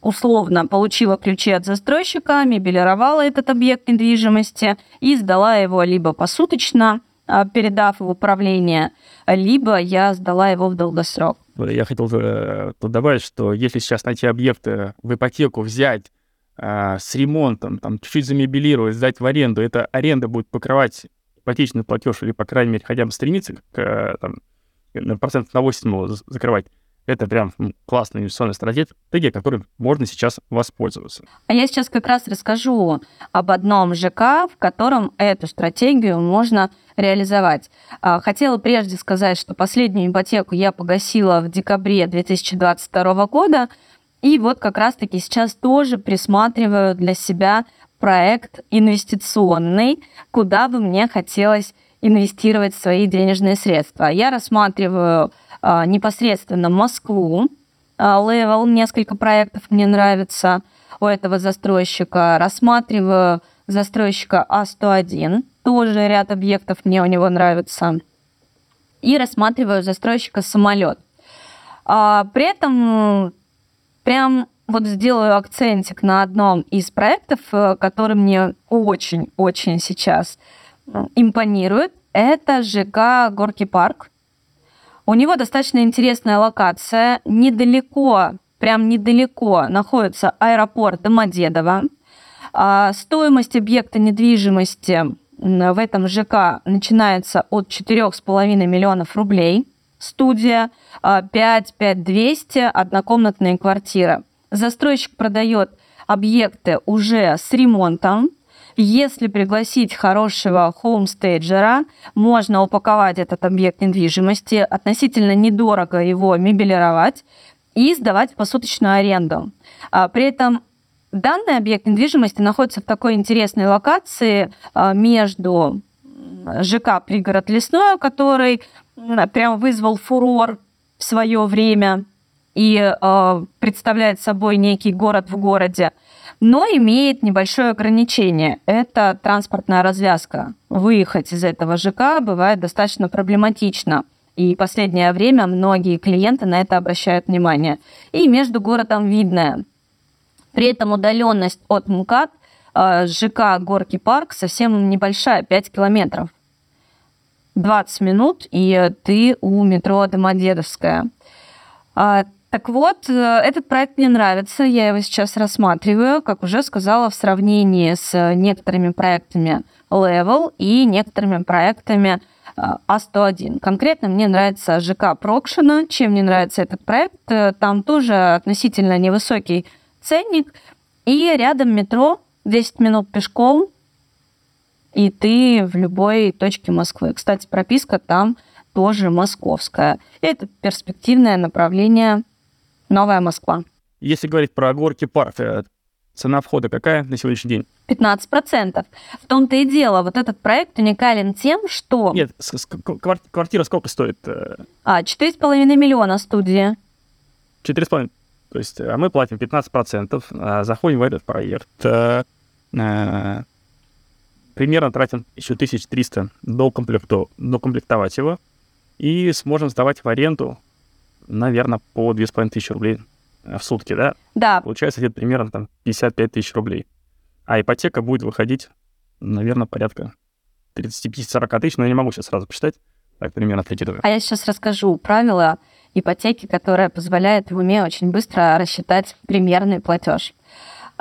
Условно получила ключи от застройщика, мебелировала этот объект недвижимости и сдала его либо посуточно, а, передав в управление, либо я сдала его в долгосрок.
Я хотел э, добавить, что если сейчас найти объекты в ипотеку, взять э, с ремонтом, там чуть-чуть замебелировать, сдать в аренду, эта аренда будет покрывать ипотечный платеж или, по крайней мере, хотя бы стремиться к э, там, процент на 8 закрывать, это прям классная инвестиционная стратегия, которой можно сейчас воспользоваться.
А я сейчас как раз расскажу об одном ЖК, в котором эту стратегию можно реализовать. А, хотела прежде сказать, что последнюю ипотеку я погасила в декабре 2022 года, и вот как раз-таки сейчас тоже присматриваю для себя проект инвестиционный, куда бы мне хотелось инвестировать свои денежные средства. Я рассматриваю непосредственно Москву. Левел, несколько проектов мне нравится у этого застройщика. Рассматриваю застройщика А101. Тоже ряд объектов мне у него нравится. И рассматриваю застройщика самолет. А, при этом прям вот сделаю акцентик на одном из проектов, э, который мне очень-очень сейчас импонирует. Это ЖК Горки парк. У него достаточно интересная локация. Недалеко, прям недалеко находится аэропорт Домодедово. А, стоимость объекта недвижимости в этом ЖК начинается от 4,5 миллионов рублей. Студия 5-5200, однокомнатные квартиры. Застройщик продает объекты уже с ремонтом, если пригласить хорошего хоумстейджера, можно упаковать этот объект недвижимости, относительно недорого его мебелировать и сдавать посуточную аренду. А, при этом данный объект недвижимости находится в такой интересной локации а, между ЖК «Пригород Лесное», который прям вызвал фурор в свое время и э, представляет собой некий город в городе, но имеет небольшое ограничение. Это транспортная развязка. Выехать из этого ЖК бывает достаточно проблематично. И последнее время многие клиенты на это обращают внимание. И между городом видное. При этом удаленность от МКАД э, ЖК Горки Парк совсем небольшая, 5 километров. 20 минут, и ты у метро Домодедовская. Так вот, э, этот проект мне нравится, я его сейчас рассматриваю, как уже сказала, в сравнении с некоторыми проектами Level и некоторыми проектами А101. Конкретно мне нравится ЖК Прокшина. Чем мне нравится этот проект? Э, там тоже относительно невысокий ценник. И рядом метро, 10 минут пешком, и ты в любой точке Москвы. Кстати, прописка там тоже московская. Это перспективное направление Новая Москва.
Если говорить про горки парк, э, цена входа какая на сегодняшний день?
15%. В том-то и дело, вот этот проект уникален тем, что...
Нет, квартира сколько стоит?
Э? А, 4,5 миллиона студия.
4,5. То есть а мы платим 15%, а заходим в этот проект, примерно тратим еще 1300 докомплектовать его, и сможем сдавать в аренду наверное, по 2500 рублей в сутки, да?
Да.
Получается где-то примерно там 55 тысяч рублей. А ипотека будет выходить, наверное, порядка 35-40 тысяч, но я не могу сейчас сразу посчитать. Так, примерно отрекитываю.
А я сейчас расскажу правила ипотеки, которая позволяет в уме очень быстро рассчитать примерный платеж.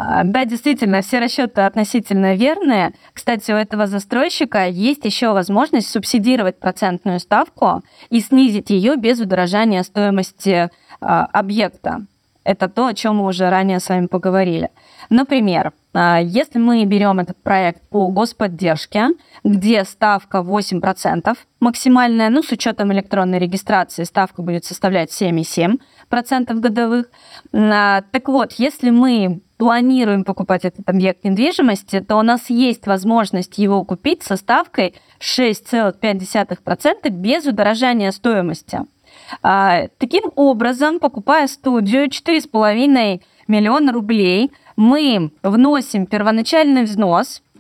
А, да, действительно, все расчеты относительно верные. Кстати, у этого застройщика есть еще возможность субсидировать процентную ставку и снизить ее без удорожания стоимости а, объекта. Это то, о чем мы уже ранее с вами поговорили. Например, а, если мы берем этот проект по господдержке, где ставка 8% максимальная, ну, с учетом электронной регистрации ставка будет составлять 7,7% годовых. Так вот, если мы планируем покупать этот объект недвижимости, то у нас есть возможность его купить со ставкой 6,5% без удорожания стоимости. А, таким образом, покупая студию 4,5 миллиона рублей, мы вносим первоначальный взнос –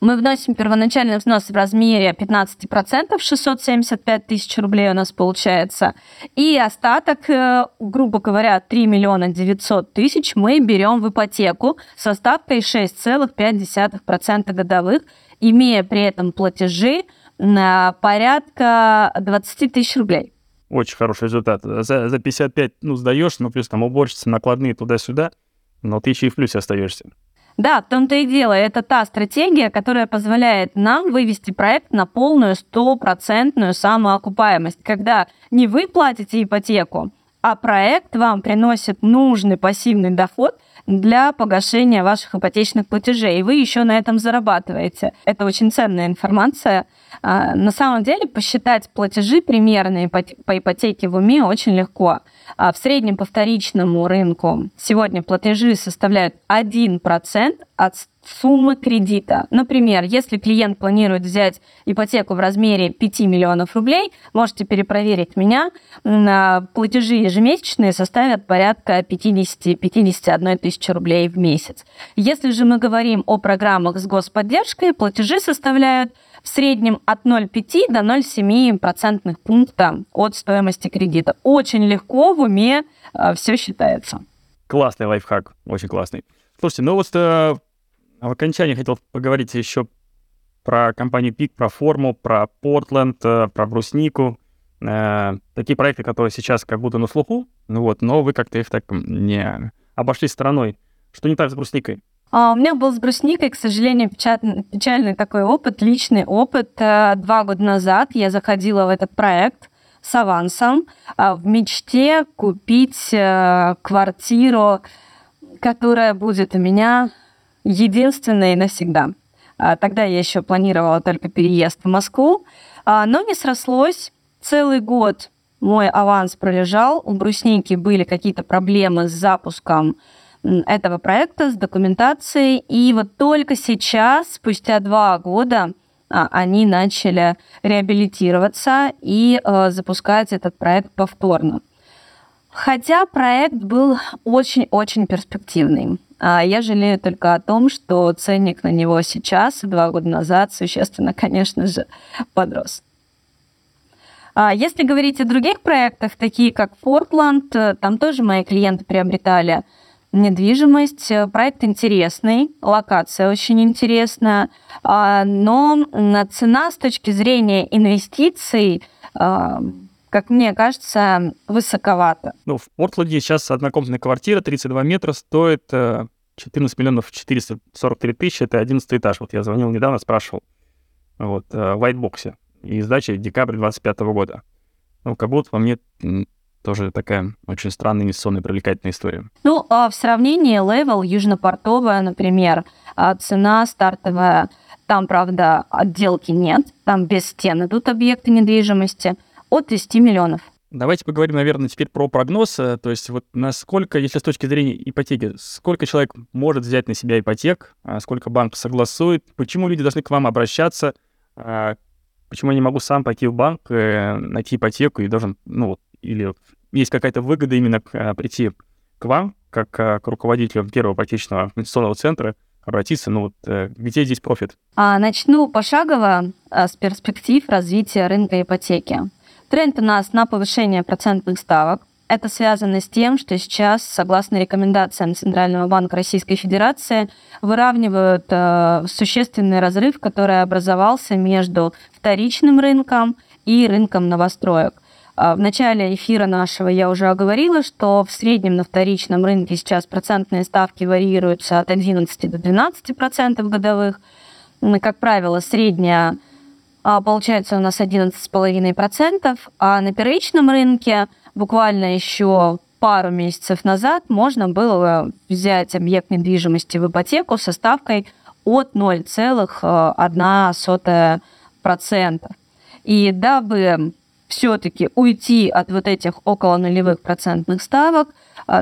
мы вносим первоначальный взнос в размере 15%, 675 тысяч рублей у нас получается. И остаток, э, грубо говоря, 3 миллиона 900 тысяч мы берем в ипотеку со ставкой 6,5% годовых, имея при этом платежи на порядка 20 тысяч рублей.
Очень хороший результат. За, за 55, ну, сдаешь, ну, плюс там уборщица, накладные туда-сюда, но ты еще и в плюсе остаешься.
Да, в том-то и дело. Это та стратегия, которая позволяет нам вывести проект на полную стопроцентную самоокупаемость, когда не вы платите ипотеку, а проект вам приносит нужный пассивный доход для погашения ваших ипотечных платежей, и вы еще на этом зарабатываете. Это очень ценная информация. А, на самом деле посчитать платежи примерные по ипотеке в уме очень легко. А в среднем по вторичному рынку сегодня платежи составляют 1% от суммы кредита. Например, если клиент планирует взять ипотеку в размере 5 миллионов рублей, можете перепроверить меня, платежи ежемесячные составят порядка 50-51 тысячи рублей в месяц. Если же мы говорим о программах с господдержкой, платежи составляют в среднем от 0,5 до 0,7 процентных пункта от стоимости кредита. Очень легко в уме э, все считается.
Классный лайфхак, очень классный. Слушайте, ну вот э, в окончании хотел поговорить еще про компанию Пик, про форму, про Портленд, э, про бруснику. Э, такие проекты, которые сейчас как будто на слуху, ну вот, но вы как-то их так не обошли стороной. Что не так с брусникой?
А, у меня был с брусникой, к сожалению, печальный, печальный такой опыт, личный опыт. Э, два года назад я заходила в этот проект с авансом а, в мечте купить э, квартиру, которая будет у меня единственной навсегда. А, тогда я еще планировала только переезд в Москву, но не срослось. Целый год мой аванс пролежал, у брусники были какие-то проблемы с запуском этого проекта, с документацией. И вот только сейчас, спустя два года, а, они начали реабилитироваться и э, запускать этот проект повторно. Хотя проект был очень-очень перспективный. А я жалею только о том, что ценник на него сейчас, два года назад, существенно, конечно же, подрос. А если говорить о других проектах, такие как Фортланд, э, там тоже мои клиенты приобретали недвижимость. Э, проект интересный, локация очень интересная, а, но цена с точки зрения инвестиций как мне кажется, высоковато.
Ну, в Портленде сейчас однокомнатная квартира 32 метра стоит 14 э, миллионов 443 тысячи, это 11 этаж. Вот я звонил недавно, спрашивал. Вот, в Whitebox. И сдача декабрь 25 года. Ну, как будто по мне тоже такая очень странная инвестиционная привлекательная история.
Ну, а в сравнении Level, Южно-Портовая, например, а цена стартовая, там, правда, отделки нет, там без стен идут объекты недвижимости, от 10 миллионов.
Давайте поговорим, наверное, теперь про прогноз. Э, то есть вот насколько, если с точки зрения ипотеки, сколько человек может взять на себя ипотек, а сколько банк согласует, почему люди должны к вам обращаться, а почему я не могу сам пойти в банк, э, найти ипотеку и должен, ну, или есть какая-то выгода именно а, прийти к вам, как к руководителю первого ипотечного инвестиционного центра, обратиться, ну вот э, где здесь профит?
А, начну пошагово с перспектив развития рынка ипотеки. Тренд у нас на повышение процентных ставок. Это связано с тем, что сейчас, согласно рекомендациям Центрального банка Российской Федерации, выравнивают э, существенный разрыв, который образовался между вторичным рынком и рынком новостроек. А, в начале эфира нашего я уже оговорила, что в среднем на вторичном рынке сейчас процентные ставки варьируются от 11 до 12 процентов годовых. Как правило, средняя получается у нас 11,5 процентов, а на первичном рынке буквально еще пару месяцев назад можно было взять объект недвижимости в ипотеку со ставкой от 0,1%. И дабы все-таки уйти от вот этих около нулевых процентных ставок, а,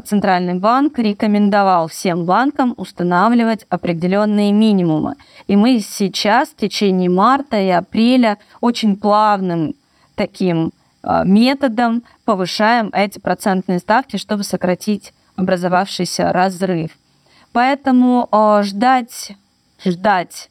Центральный банк рекомендовал всем банкам устанавливать определенные минимумы. И мы сейчас в течение марта и апреля очень плавным таким а, методом повышаем эти процентные ставки, чтобы сократить образовавшийся разрыв. Поэтому а, ждать, ждать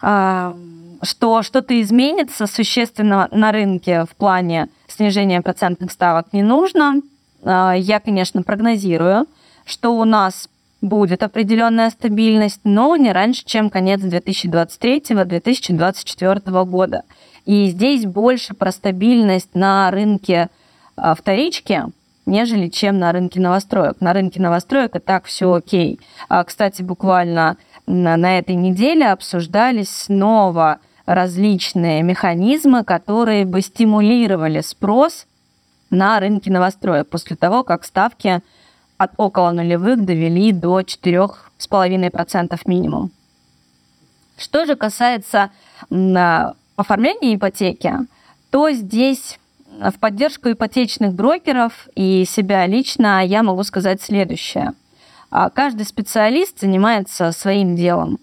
что что-то изменится существенно на рынке в плане снижения процентных ставок не нужно. А, я, конечно, прогнозирую, что у нас будет определенная стабильность, но не раньше, чем конец 2023-2024 года. И здесь больше про стабильность на рынке а, вторички, нежели чем на рынке новостроек. На рынке новостроек и так все окей. А, кстати, буквально на этой неделе обсуждались снова различные механизмы, которые бы стимулировали спрос на рынке новостроек после того, как ставки от около нулевых довели до 4,5% минимум. Что же касается оформления ипотеки, то здесь в поддержку ипотечных брокеров и себя лично я могу сказать следующее. А каждый специалист занимается своим делом.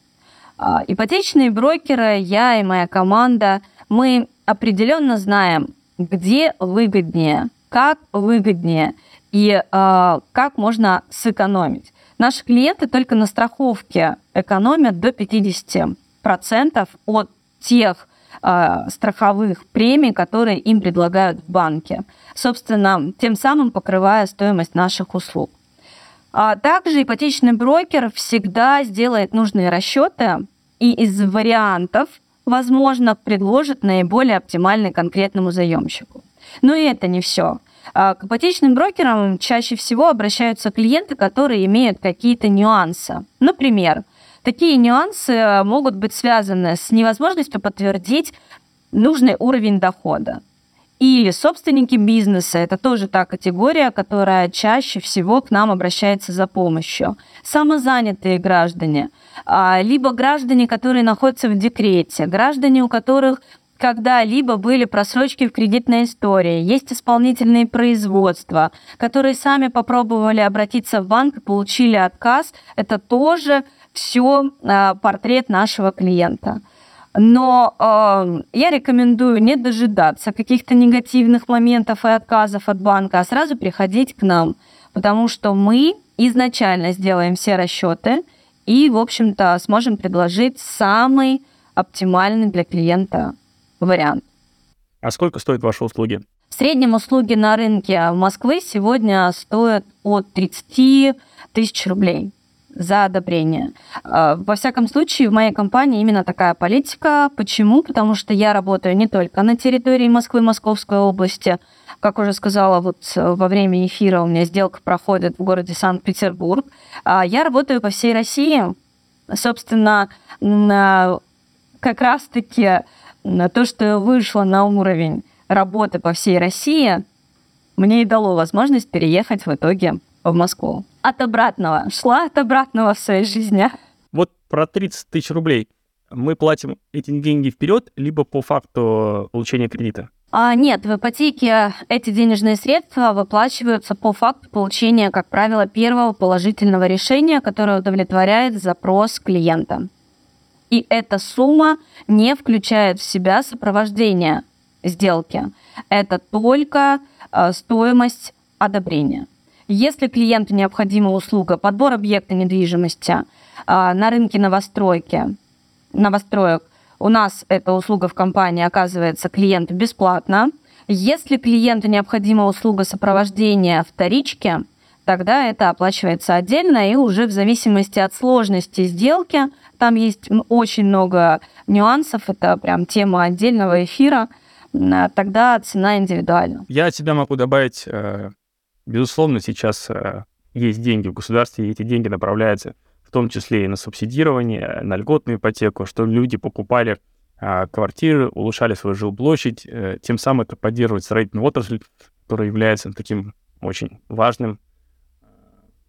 А, ипотечные брокеры, я и моя команда, мы определенно знаем, где выгоднее, как выгоднее и э, как можно сэкономить. Наши клиенты только на страховке экономят до 50% от тех э, страховых премий, которые им предлагают в банке. Собственно, тем самым покрывая стоимость наших услуг. А также ипотечный брокер всегда сделает нужные расчеты и из вариантов, возможно, предложит наиболее оптимальный конкретному заемщику. Но и это не все. А к ипотечным брокерам чаще всего обращаются клиенты, которые имеют какие-то нюансы. Например, такие нюансы могут быть связаны с невозможностью подтвердить нужный уровень дохода. Или собственники бизнеса – это тоже та категория, которая чаще всего к нам обращается за помощью. Самозанятые граждане, либо граждане, которые находятся в декрете, граждане, у которых когда-либо были просрочки в кредитной истории, есть исполнительные производства, которые сами попробовали обратиться в банк и получили отказ. Это тоже все а, портрет нашего клиента. Но э, я рекомендую не дожидаться каких-то негативных моментов и отказов от банка, а сразу приходить к нам, потому что мы изначально сделаем все расчеты и, в общем-то, сможем предложить самый оптимальный для клиента вариант.
А сколько стоят ваши услуги?
В среднем услуги на рынке Москвы сегодня стоят от 30 тысяч рублей за одобрение. А, во всяком случае, в моей компании именно такая политика. Почему? Потому что я работаю не только на территории Москвы, Московской области. Как уже сказала, вот во время эфира у меня сделка проходит в городе Санкт-Петербург. А я работаю по всей России. Собственно, как раз-таки то, что вышло на уровень работы по всей России, мне и дало возможность переехать в итоге в Москву. От обратного. Шла от обратного в своей жизни.
Вот про 30 тысяч рублей. Мы платим эти деньги вперед, либо по факту получения кредита?
А, нет, в ипотеке эти денежные средства выплачиваются по факту получения, как правило, первого положительного решения, которое удовлетворяет запрос клиента. И эта сумма не включает в себя сопровождение сделки. Это только э, стоимость одобрения. Если клиенту необходима услуга подбор объекта недвижимости а, на рынке новостройки, новостроек, у нас эта услуга в компании оказывается клиенту бесплатно. Если клиенту необходима услуга сопровождения вторички, тогда это оплачивается отдельно и уже в зависимости от сложности сделки, там есть очень много нюансов, это прям тема отдельного эфира, тогда цена индивидуальна.
Я от себя могу добавить э, Безусловно, сейчас э, есть деньги в государстве, и эти деньги направляются в том числе и на субсидирование, на льготную ипотеку, что люди покупали а, квартиры, улучшали свою жилплощадь, э, тем самым это поддерживает строительную отрасль, которая является таким очень важным,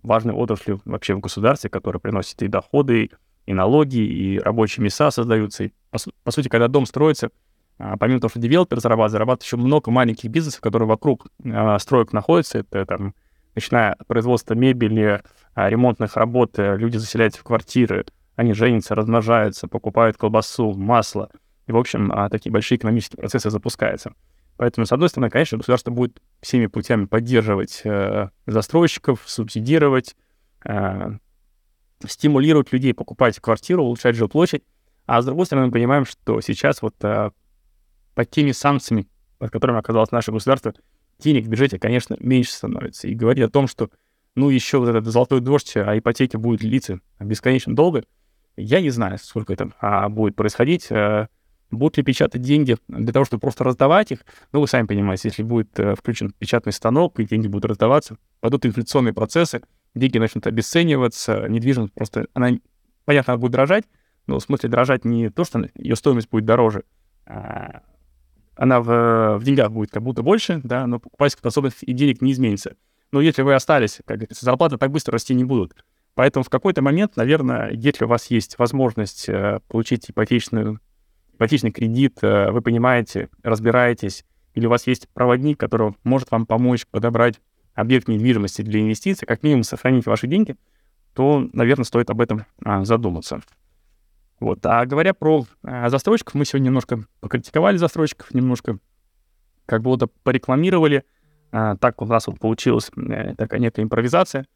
важной отраслью вообще в государстве, которая приносит и доходы, и налоги, и рабочие места создаются. И, по, по сути, когда дом строится, а, помимо того, что девелопер зарабатывает, зарабатывает еще много маленьких бизнесов, которые вокруг а, строек находятся. Это там, начиная от производства мебели, ремонтных работ, э, люди заселяются в квартиры, они женятся, размножаются, покупают колбасу, масло. И, в общем, такие большие экономические процессы запускаются. Поэтому, с одной стороны, конечно, государство будет всеми путями поддерживать э, застройщиков, субсидировать, э, стимулировать людей покупать квартиру, улучшать жилплощадь. А с другой стороны, мы понимаем, что сейчас вот под теми санкциями, под которыми оказалось наше государство, денег в бюджете, конечно, меньше становится. И говорить о том, что, ну, еще вот этот золотой дождь, а ипотеки будет длиться бесконечно долго, я не знаю, сколько это а, будет происходить. А, будут ли печатать деньги для того, чтобы просто раздавать их? Ну, вы сами понимаете, если будет а, включен печатный станок, и деньги будут раздаваться, пойдут инфляционные процессы, деньги начнут обесцениваться, недвижимость просто, она, понятно, она будет дрожать, но в смысле дрожать не то, что ее стоимость будет дороже, а она в, в деньгах будет как будто больше, да, но покупательская способность и денег не изменится. Но если вы остались, как говорится, зарплаты так быстро расти не будут. Поэтому в какой-то момент, наверное, если у вас есть возможность э, получить ипотечную, ипотечный кредит, э, вы понимаете, разбираетесь, или у вас есть проводник, который может вам помочь подобрать объект недвижимости для инвестиций, как минимум сохранить ваши деньги, то, наверное, стоит об этом а, задуматься. Вот. А говоря про э, застройщиков, мы сегодня немножко покритиковали застройщиков, немножко как будто порекламировали. А, так у нас вот получилась э, такая некая импровизация.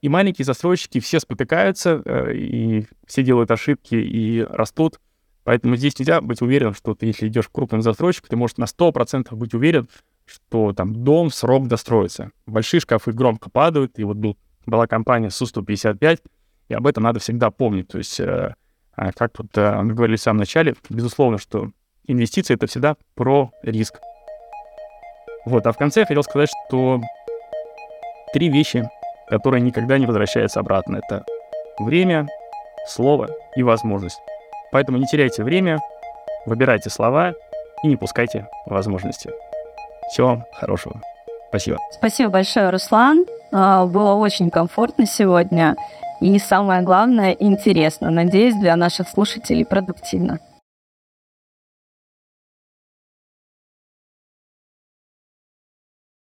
И маленькие застройщики все спотыкаются, э, и все делают ошибки и растут. Поэтому здесь нельзя быть уверенным, что ты, если идешь к крупным застройщикам, ты можешь на 100% быть уверен, что там дом в срок достроится. Большие шкафы громко падают, и вот был, была компания Су-155, и об этом надо всегда помнить. То есть а как вот э, мы говорили в самом начале, безусловно, что инвестиции — это всегда про риск. Вот, а в конце я хотел сказать, что три вещи, которые никогда не возвращаются обратно. Это время, слово и возможность. Поэтому не теряйте время, выбирайте слова и не пускайте возможности. Всего вам хорошего. Спасибо.
Спасибо большое, Руслан. А, было очень комфортно сегодня. И самое главное, интересно. Надеюсь, для наших слушателей продуктивно.